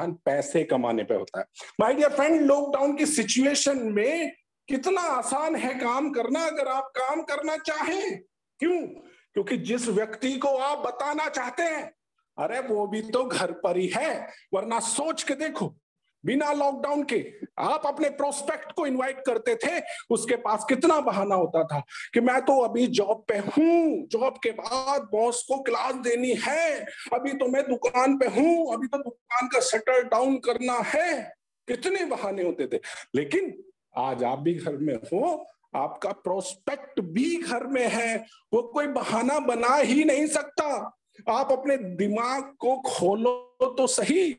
ध्यान पैसे कमाने पे होता है। माय डियर फ्रेंड लॉकडाउन की सिचुएशन में कितना आसान है काम करना, अगर आप काम करना चाहें। क्यों? क्योंकि जिस व्यक्ति को आप बताना चाहते हैं, अरे वो भी तो घर पर ही है, वरना सोच के देखो। बिना लॉकडाउन के आप अपने प्रोस्पेक्ट को इनवाइट करते थे, उसके पास कितना बहाना होता था कि मैं तो अभी जॉब पे हूँ जॉब के बाद बॉस को क्लास देनी है, अभी तो मैं दुकान पे हूँ, अभी तो दुकान का शटर डाउन करना है। कितने बहाने होते थे। लेकिन आज आप भी घर में हो, आपका प्रोस्पेक्ट भी घर में है, वो कोई बहाना बना ही नहीं सकता। आप अपने दिमाग को खोलो तो सही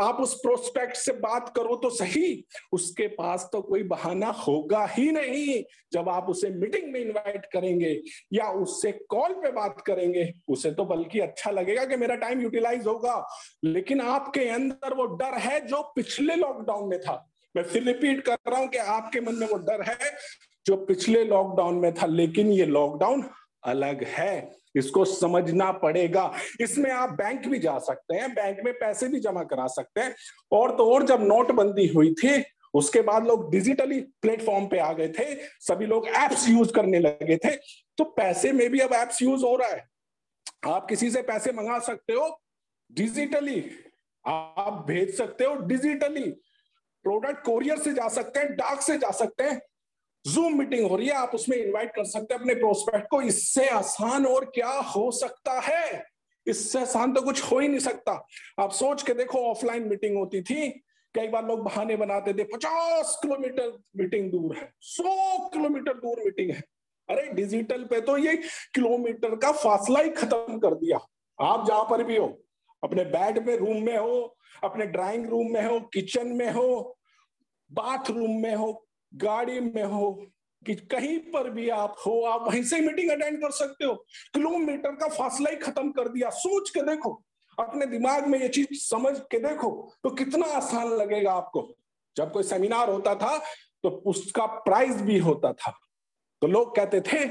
आप उस प्रोस्पेक्ट से बात करो तो सही। उसके पास तो कोई बहाना होगा ही नहीं। जब आप उसे मीटिंग में इनवाइट करेंगे या उससे कॉल पे बात करेंगे, उसे तो बल्कि अच्छा लगेगा कि मेरा टाइम यूटिलाइज होगा। लेकिन आपके अंदर वो डर है जो पिछले लॉकडाउन में था। मैं फिर रिपीट कर रहा हूँ कि आपके मन में वो डर है जो पिछले लॉकडाउन में था। लेकिन ये लॉकडाउन अलग है। इसको समझना पड़ेगा। इसमें आप बैंक भी जा सकते हैं, बैंक में पैसे भी जमा करा सकते हैं। और तो और जब नोटबंदी हुई थी, उसके बाद लोग डिजिटली प्लेटफॉर्म पे आ गए थे, सभी लोग एप्स यूज़ करने लगे थे। तो पैसे में भी अब एप्स यूज़ हो रहा है। आप किसी से पैसे मंगा सकते हो डिजिटली आप भेज सकते हो डिजिटली प्रोडक्ट कोरियर से जा सकते हैं डाक से जा सकते हैं जूम मीटिंग हो रही है, आप उसमें इनवाइट कर सकते हैं अपने प्रोस्पेक्ट को। इससे आसान और क्या हो सकता है? इससे आसान तो कुछ हो ही नहीं सकता। आप सोच के देखो ऑफलाइन मीटिंग होती थी, कई बार लोग बहाने बनाते थे, पचास किलोमीटर मीटिंग दूर है, सौ किलोमीटर दूर मीटिंग है। अरे डिजिटल पे तो ये किलोमीटर का फासला ही खत्म कर दिया। आप जहाँ पर भी हो, अपने बेड में रूम में हो, अपने ड्राइंग रूम में हो किचन में हो बाथरूम में हो गाड़ी में हो कि कहीं पर भी आप हो, आप वहीं से मीटिंग अटेंड कर सकते हो। किलोमीटर का फासला ही खत्म कर दिया। सोच के देखो, अपने दिमाग में ये चीज़ समझ के देखो तो कितना आसान लगेगा आपको। जब कोई सेमिनार होता था तो उसका प्राइस भी होता था। तो लोग कहते थे,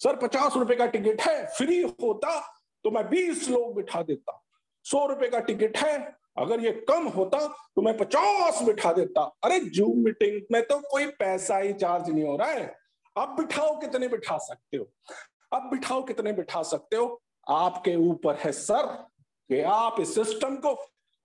सर, पचास रुपए का टिकट है, फ्री होता तो मैं बीस लोग बिठा देता। सौ रुपए का टिकट है अगर ये कम होता तो मैं पचास बिठा देता। अरे जूम मीटिंग में तो कोई पैसा ही चार्ज नहीं हो रहा है। अब बिठाओ कितने बिठा सकते हो? अब बिठाओ कितने बिठा सकते हो? आपके ऊपर है सर कि आप इस सिस्टम को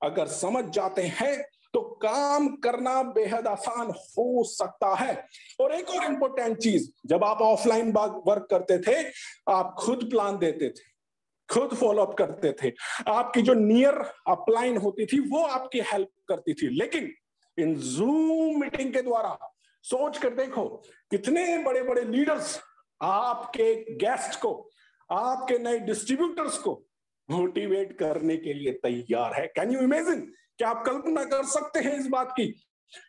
अगर समझ जाते हैं तो काम करना बेहद आसान हो सकता है। और एक और इंपॉर्टेंट चीज़, जब आप ऑफलाइन वर्क करते थे, आप खुद प्लान देते थे। खुद फॉलो अप करते थे। आपकी जो नियर अपलाइन होती थी, वो आपकी हेल्प करती थी। लेकिन इन जूम मीटिंग के द्वारा सोच कर देखो, कितने बड़े बड़े लीडर्स आपके गेस्ट को, आपके नए डिस्ट्रीब्यूटर्स को मोटिवेट करने के लिए तैयार है। कैन यू इमेजिन क्या आप कल्पना कर सकते हैं इस बात की,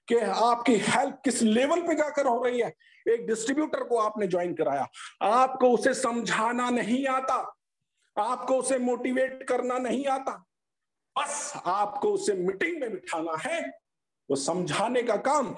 कि आपकी हेल्प किस लेवल पे जाकर हो रही है? एक डिस्ट्रीब्यूटर को आपने ज्वाइन कराया। आपको उसे समझाना नहीं आता। आपको उसे मोटिवेट करना नहीं आता। बस आपको उसे मीटिंग में बिठाना है। वो समझाने का काम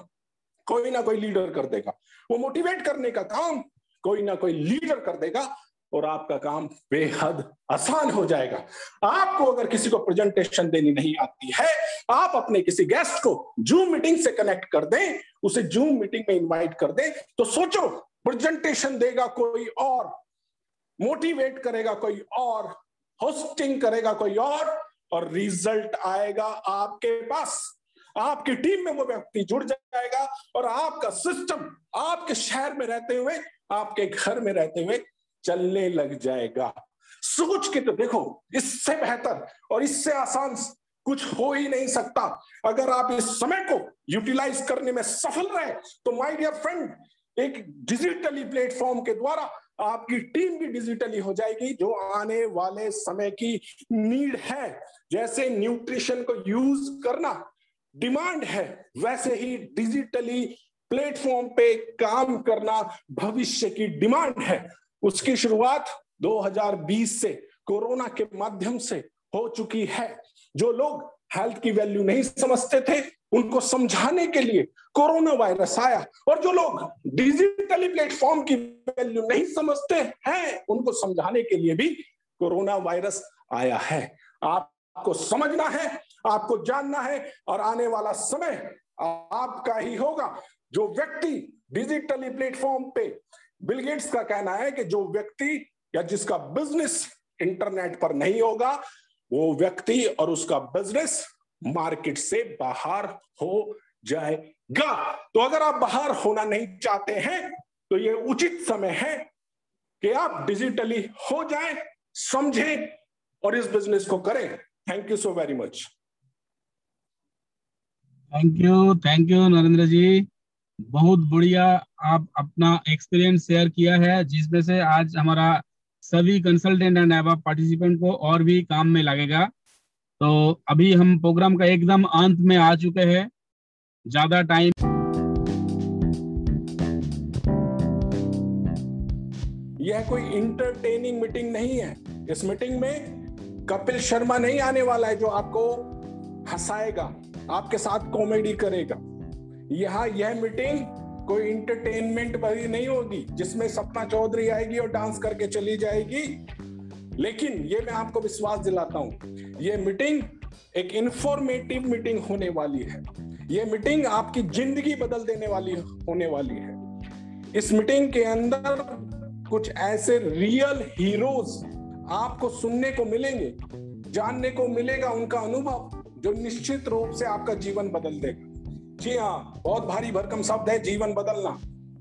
कोई ना कोई लीडर कर देगा। वो मोटिवेट करने का काम कोई ना कोई लीडर कर देगा और आपका काम बेहद आसान हो जाएगा। आपको अगर किसी को प्रेजेंटेशन देनी नहीं आती है, आप अपने किसी गेस्ट को जूम मीटिंग से कनेक्ट कर दें, उसे जूम मीटिंग में इनवाइट कर दें तो सोचो प्रेजेंटेशन देगा कोई और। मोटिवेट करेगा कोई और होस्टिंग करेगा कोई और और रिज़ल्ट आएगा आपके पास। आपकी टीम में वो व्यक्ति जुड़ जाएगा और आपका सिस्टम आपके शहर में रहते हुए, आपके घर में रहते हुए चलने लग जाएगा। सोच के तो देखो, इससे बेहतर और इससे आसान कुछ हो ही नहीं सकता। अगर आप इस समय को यूटिलाइज करने में सफल रहे तो माय डियर फ्रेंड एक डिजिटली प्लेटफॉर्म के द्वारा आपकी टीम भी डिजिटली हो जाएगी, जो आने वाले समय की नीड है। जैसे न्यूट्रिशन को यूज़ करना, डिमांड है, वैसे ही डिजिटली प्लेटफॉर्म पे काम करना भविष्य की डिमांड है। उसकी शुरुआत 2020 से कोरोना के माध्यम से हो चुकी है। जो लोग हेल्थ की वैल्यू नहीं समझते थे उनको समझाने के लिए कोरोना वायरस आया। और जो लोग डिजिटली प्लेटफॉर्म की वैल्यू नहीं समझते हैं, उनको समझाने के लिए भी कोरोना वायरस आया है। आपको समझना है, आपको जानना है और आने वाला समय आपका ही होगा। जो व्यक्ति डिजिटली प्लेटफॉर्म पे बिलगेट्स का कहना है कि जो व्यक्ति या जिसका बिज़नेस इंटरनेट पर नहीं होगा वो व्यक्ति और उसका बिज़नेस मार्केट से बाहर हो जाएगा। तो अगर आप बाहर होना नहीं चाहते हैं तो ये उचित समय है कि आप डिजिटली हो जाएँ, समझें और इस बिज़नेस को करें। Thank you so very much thank you thank you Narendra ji बहुत बढ़िया आप अपना एक्सपीरियंस शेयर किया है, जिसमें से आज हमारा सभी कंसल्टेंट एंड एब पार्टिसिपेंट को और भी काम में लगेगा। तो अभी हम प्रोग्राम का एकदम अंत में आ चुके हैं। ज़्यादा टाइम यह कोई इंटरटेनिंग मीटिंग नहीं है। इस मीटिंग में कपिल शर्मा नहीं आने वाला है, जो आपको हंसाएगा, आपके साथ कॉमेडी करेगा। यहाँ, यह मीटिंग कोई इंटरटेनमेंट भरी नहीं होगी, जिसमें सपना चौधरी आएगी और डांस करके चली जाएगी। लेकिन ये मैं आपको विश्वास दिलाता हूँ, ये मीटिंग एक इंफॉर्मेटिव मीटिंग होने वाली है। ये मीटिंग आपकी ज़िंदगी बदल देने वाली, होने वाली है। इस मीटिंग के अंदर कुछ ऐसे रियल हीरोज आपको सुनने को मिलेंगे, जानने को मिलेगा उनका अनुभव, जो निश्चित रूप से आपका जीवन बदल देगा। जी हाँ बहुत भारी भरकम शब्द है, जीवन बदलना।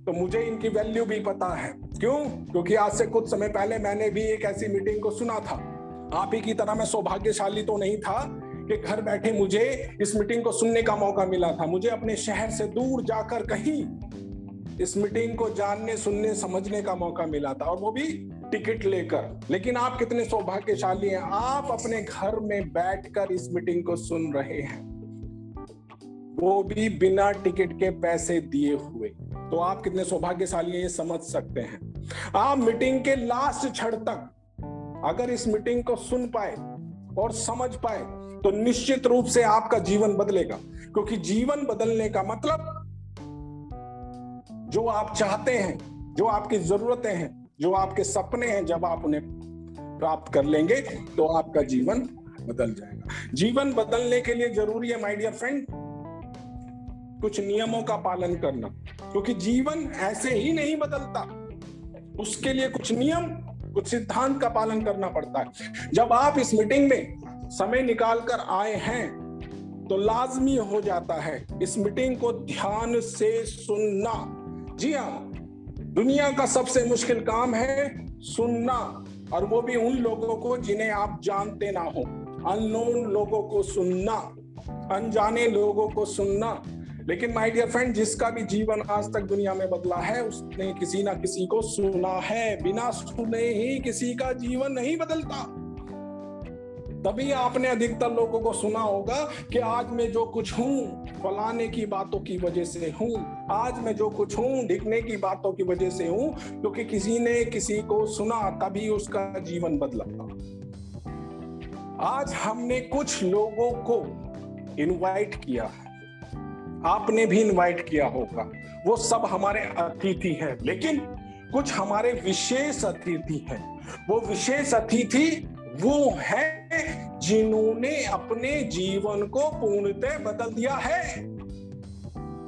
तो मुझे इनकी वैल्यू भी पता है। क्यों? क्योंकि आज से कुछ समय पहले मैंने भी एक ऐसी मीटिंग को सुना था। आप ही की तरह मैं सौभाग्यशाली तो नहीं था कि घर बैठे मुझे इस मीटिंग को सुनने का मौका मिला था। मुझे अपने शहर से दूर जाकर कहीं इस मीटिंग को जानने, सुनने, समझने का मौका मिला था और वो भी टिकट लेकर। लेकिन आप कितने सौभाग्यशाली हैं। आप अपने घर में बैठकर इस मीटिंग को सुन रहे हैं। वो भी बिना टिकट के पैसे दिए हुए। तो आप कितने सौभाग्यशाली हैं, ये समझ सकते हैं। आप मीटिंग के लास्ट क्षण तक अगर इस मीटिंग को सुन पाए और समझ पाए तो निश्चित रूप से आपका जीवन बदलेगा। क्योंकि जीवन बदलने का मतलब जो आप चाहते हैं, जो आपकी जरूरतें हैं, जो आपके सपने हैं, जब आप उन्हें प्राप्त कर लेंगे तो आपका जीवन बदल जाएगा। जीवन बदलने के लिए ज़रूरी है माय डियर फ्रेंड कुछ नियमों का पालन करना। क्योंकि जीवन ऐसे ही नहीं बदलता। उसके लिए कुछ नियम, कुछ सिद्धांत का पालन करना पड़ता है। जब आप इस मीटिंग में समय निकाल कर आए हैं तो लाजमी हो जाता है इस मीटिंग को ध्यान से सुनना। जी हाँ दुनिया का सबसे मुश्किल काम है सुनना, और वो भी उन लोगों को जिन्हें आप जानते ना हो। अननोन लोगों को सुनना, अनजाने लोगों को सुनना। लेकिन माय डियर फ्रेंड जिसका भी जीवन आज तक दुनिया में बदला है, उसने किसी ना किसी को सुना है। बिना सुने ही किसी का जीवन नहीं बदलता। तभी आपने अधिकतर लोगों को सुना होगा कि आज मैं जो कुछ हूँ, फलाने की बातों की वजह से हूँ। आज मैं जो कुछ हूँ ढिकने की बातों की वजह से हूँ, क्योंकि किसी ने किसी को सुना, तभी उसका जीवन बदला। आज हमने कुछ लोगों को इनवाइट किया है। आपने भी इनवाइट किया होगा। वो सब हमारे अतिथि हैं, लेकिन कुछ हमारे विशेष अतिथि हैं। वो विशेष अतिथि वो है जिन्होंने अपने जीवन को पूर्णतः बदल दिया है।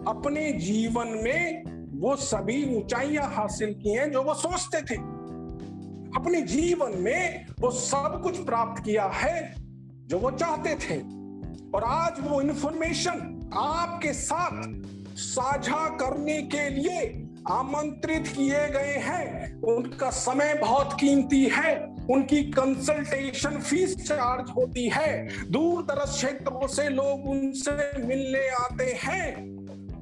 अपने जीवन में वो सभी ऊंचाइयाँ हासिल की हैं जो वो सोचते थे। अपने जीवन में वो सब कुछ प्राप्त किया है जो वो चाहते थे। और आज वो इंफॉर्मेशन आपके साथ साझा करने के लिए आमंत्रित किए गए हैं। उनका समय बहुत कीमती है। उनकी कंसल्टेशन फ़ीस चार्ज होती है। दूर दराज क्षेत्रों से लोग उनसे मिलने आते हैं।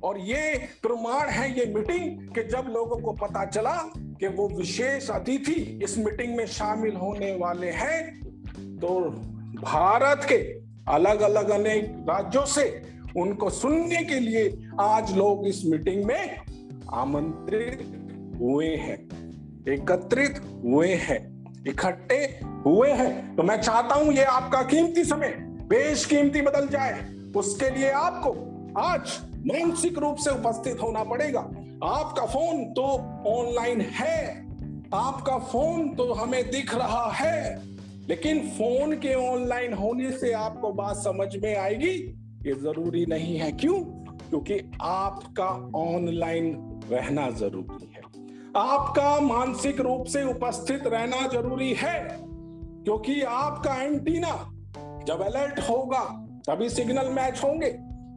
और ये प्रमाण है, ये मीटिंग कि जब लोगों को पता चला कि वो विशेष अतिथि इस मीटिंग में शामिल होने वाले हैं तो भारत के अलग अलग अनेक राज्यों से उनको सुनने के लिए आज लोग इस मीटिंग में आमंत्रित हुए हैं, एकत्रित हुए हैं, इकट्ठे हुए हैं। तो मैं चाहता हूँ ये आपका कीमती समय, बेश कीमती बदल जाए। उसके लिए आपको आज मानसिक रूप से उपस्थित होना पड़ेगा। आपका फ़ोन तो ऑनलाइन है, आपका फ़ोन तो हमें दिख रहा है, लेकिन फ़ोन के ऑनलाइन होने से आपको बात समझ में आएगी। ये ज़रूरी नहीं है। क्यों? क्योंकि आपका ऑनलाइन रहना ज़रूरी है। आपका मानसिक रूप से उपस्थित रहना ज़रूरी है, क्योंकि आपका एंटीना जब अलर्ट होगा, तभी सिग्नल मैच होंगे,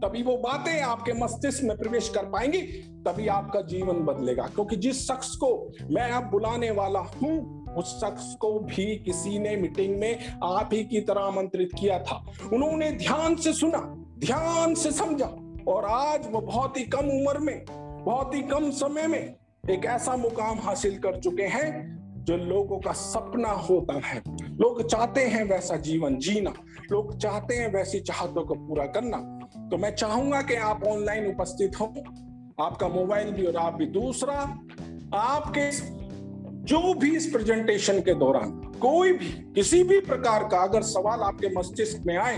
तभी वो बातें आपके मस्तिष्क में प्रवेश कर पाएँगी, तभी आपका जीवन बदलेगा। क्योंकि जिस शख्स को मैं अब बुलाने वाला हूँ, उस शख्स को भी किसी ने मीटिंग में आप ही की तरह आमंत्रित किया था। उन्होंने ध्यान से सुना ध्यान से समझा। और आज वो बहुत ही कम उम्र में, बहुत ही कम समय में एक ऐसा मुकाम हासिल कर चुके हैं जो लोगों का सपना होता है। लोग चाहते हैं वैसा जीवन जीना, लोग चाहते हैं वैसी चाहतों को पूरा करना। तो मैं चाहूँगा कि आप ऑनलाइन उपस्थित हो, आपका मोबाइल भी और आप भी दूसरा, आपके जो भी इस प्रेजेंटेशन के दौरान कोई भी, किसी भी प्रकार का अगर सवाल आपके मस्तिष्क में आए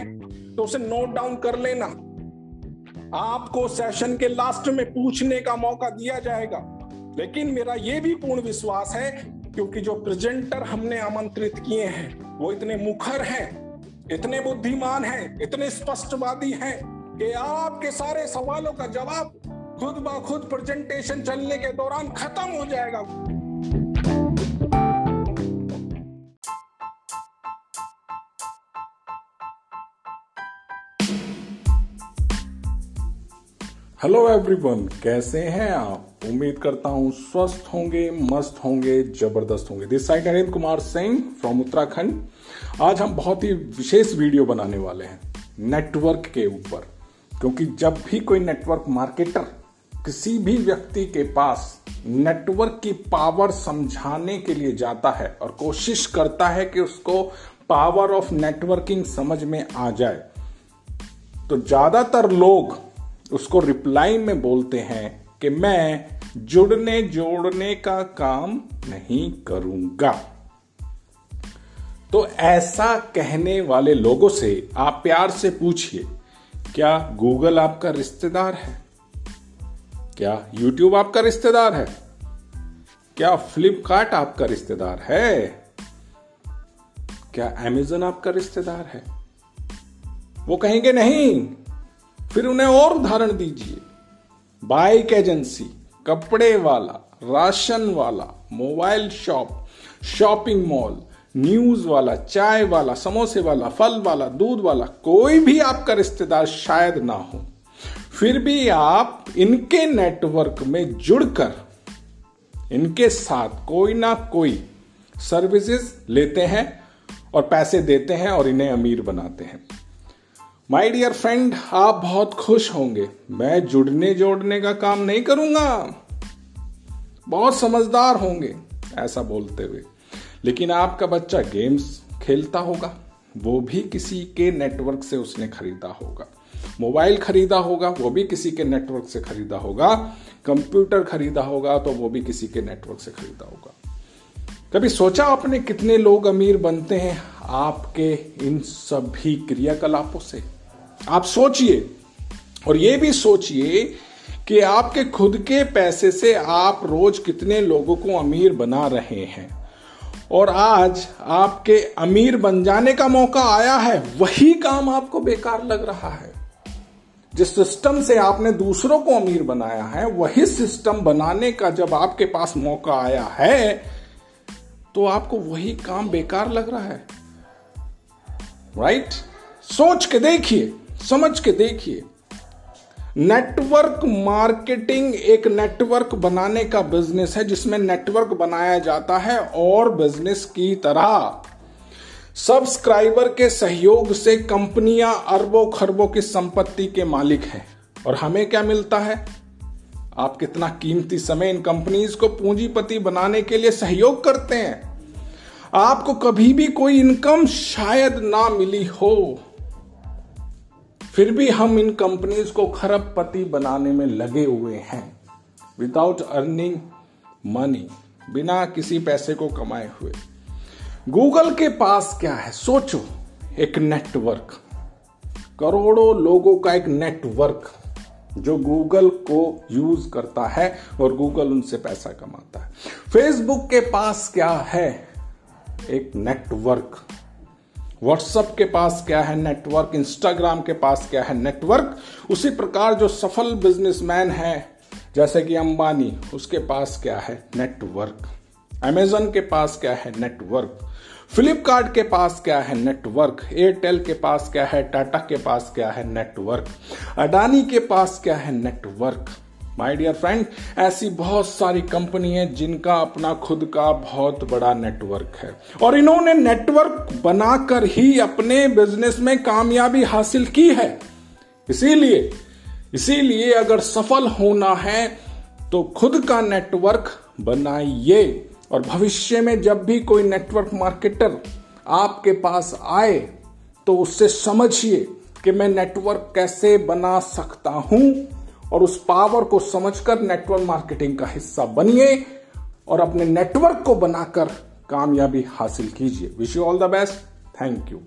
तो उसे नोट डाउन कर लेना। आपको सेशन के लास्ट में पूछने का मौका दिया जाएगा। लेकिन मेरा यह भी पूर्ण विश्वास है, क्योंकि जो प्रेजेंटर हमने आमंत्रित किए हैं, वो इतने मुखर हैं, इतने बुद्धिमान हैं, इतने स्पष्टवादी हैं, कि आपके सारे सवालों का जवाब खुद ब खुद प्रेजेंटेशन चलने के दौरान खत्म हो जाएगा। हेलो एवरीवन कैसे हैं आप? उम्मीद करता हूँ स्वस्थ होंगे, मस्त होंगे, ज़बरदस्त होंगे। This side Narendra Kumar Singh from Uttarakhand आज हम बहुत ही विशेष वीडियो बनाने वाले हैं नेटवर्क के ऊपर। क्योंकि जब भी कोई नेटवर्क मार्केटर किसी भी व्यक्ति के पास नेटवर्क की पावर समझाने के लिए जाता है और कोशिश करता है कि उसको पावर ऑफ़ नेटवर्किंग समझ में आ जाए तो ज़्यादातर लोग उसको रिप्लाई में बोलते हैं कि मैं जुड़ने जोड़ने का काम नहीं करूँगा। तो ऐसा कहने वाले लोगों से आप प्यार से पूछिए, क्या गूगल आपका रिश्तेदार है? क्या यूट्यूब आपका रिश्तेदार है? क्या फ्लिपकार्ट आपका रिश्तेदार है? क्या अमेजन आपका रिश्तेदार है? वो कहेंगे नहीं। फिर उन्हें और उदाहरण दीजिए। बाइक एजेंसी, कपड़े वाला, राशन वाला, mobile shop, shopping mall, news वाला, चाय वाला, समोसे वाला, फल वाला, दूध वाला, कोई भी आपका रिश्तेदार शायद ना हो। फिर भी आप इनके नेटवर्क में जुड़कर, इनके साथ कोई ना कोई सर्विसेज़ लेते हैं और पैसे देते हैं और इन्हें अमीर बनाते हैं। माय डियर फ्रेंड आप बहुत खुश होंगे। मैं जुड़ने जोड़ने का काम नहीं करूँगा। बहुत समझदार होंगे, ऐसा बोलते हुए। लेकिन आपका बच्चा गेम्स खेलता होगा। वो भी किसी के नेटवर्क से उसने खरीदा होगा। मोबाइल खरीदा होगा, वो भी किसी के नेटवर्क से खरीदा होगा। कंप्यूटर खरीदा होगा तो वो भी किसी के नेटवर्क से खरीदा होगा। कभी सोचा आपने कितने लोग अमीर बनते हैं? आपके इन सभी क्रियाकलापों से। आप सोचिए और ये भी सोचिए कि आपके खुद के पैसे से आप रोज कितने लोगों को अमीर बना रहे हैं। और आज आपके अमीर बन जाने का मौका आया है, वही काम आपको बेकार लग रहा है। जिस सिस्टम से आपने दूसरों को अमीर बनाया है, वही सिस्टम बनाने का जब आपके पास मौका आया है तो आपको वही काम बेकार लग रहा है। Right right? सोच के देखिए। समझ के देखिए नेटवर्क मार्केटिंग एक नेटवर्क बनाने का बिज़नेस है, जिसमें नेटवर्क बनाया जाता है और बिज़नेस की तरह। सब्सक्राइबर के सहयोग से कंपनियाँ अरबों खरबों की संपत्ति के मालिक हैं। और हमें क्या मिलता है? आप कितना कीमती समय इन कंपनीज़ को पूंजीपति बनाने के लिए सहयोग करते हैं। आपको कभी भी कोई इनकम शायद ना मिली हो। फिर भी हम इन कंपनीज़ को खरबपति बनाने में लगे हुए हैं। विदाउट अर्निंग मनी बिना किसी पैसे को कमाए हुए। गूगल के पास क्या है? सोचो, एक नेटवर्क करोड़ों लोगों का एक नेटवर्क जो गूगल को यूज़ करता है और गूगल उनसे पैसा कमाता है। फेसबुक के पास क्या है? एक नेटवर्क व्हाट्सएप के पास क्या है नेटवर्क इंस्टाग्राम के पास क्या है नेटवर्क उसी प्रकार जो सफल बिजनेसमैन है, जैसे कि अंबानी, उसके पास क्या है नेटवर्क अमेजन के पास क्या है नेटवर्क फ्लिपकार्ट के पास क्या है नेटवर्क एयरटेल के पास क्या है टाटा के पास क्या है नेटवर्क अडानी के पास क्या है नेटवर्क माय डियर फ्रेंड ऐसी बहुत सारी कंपनी है जिनका अपना खुद का बहुत बड़ा नेटवर्क है। और इन्होंने नेटवर्क बनाकर ही अपने बिज़नेस में कामयाबी हासिल की है। इसीलिए इसीलिए अगर सफल होना है तो खुद का नेटवर्क बनाइए। और भविष्य में जब भी कोई नेटवर्क मार्केटर आपके पास आए तो उससे समझिए कि मैं नेटवर्क कैसे बना सकता हूँ। और उस पावर को समझकर नेटवर्क मार्केटिंग का हिस्सा बनिए और अपने नेटवर्क को बनाकर कामयाबी हासिल कीजिए। Wish you all the best thank you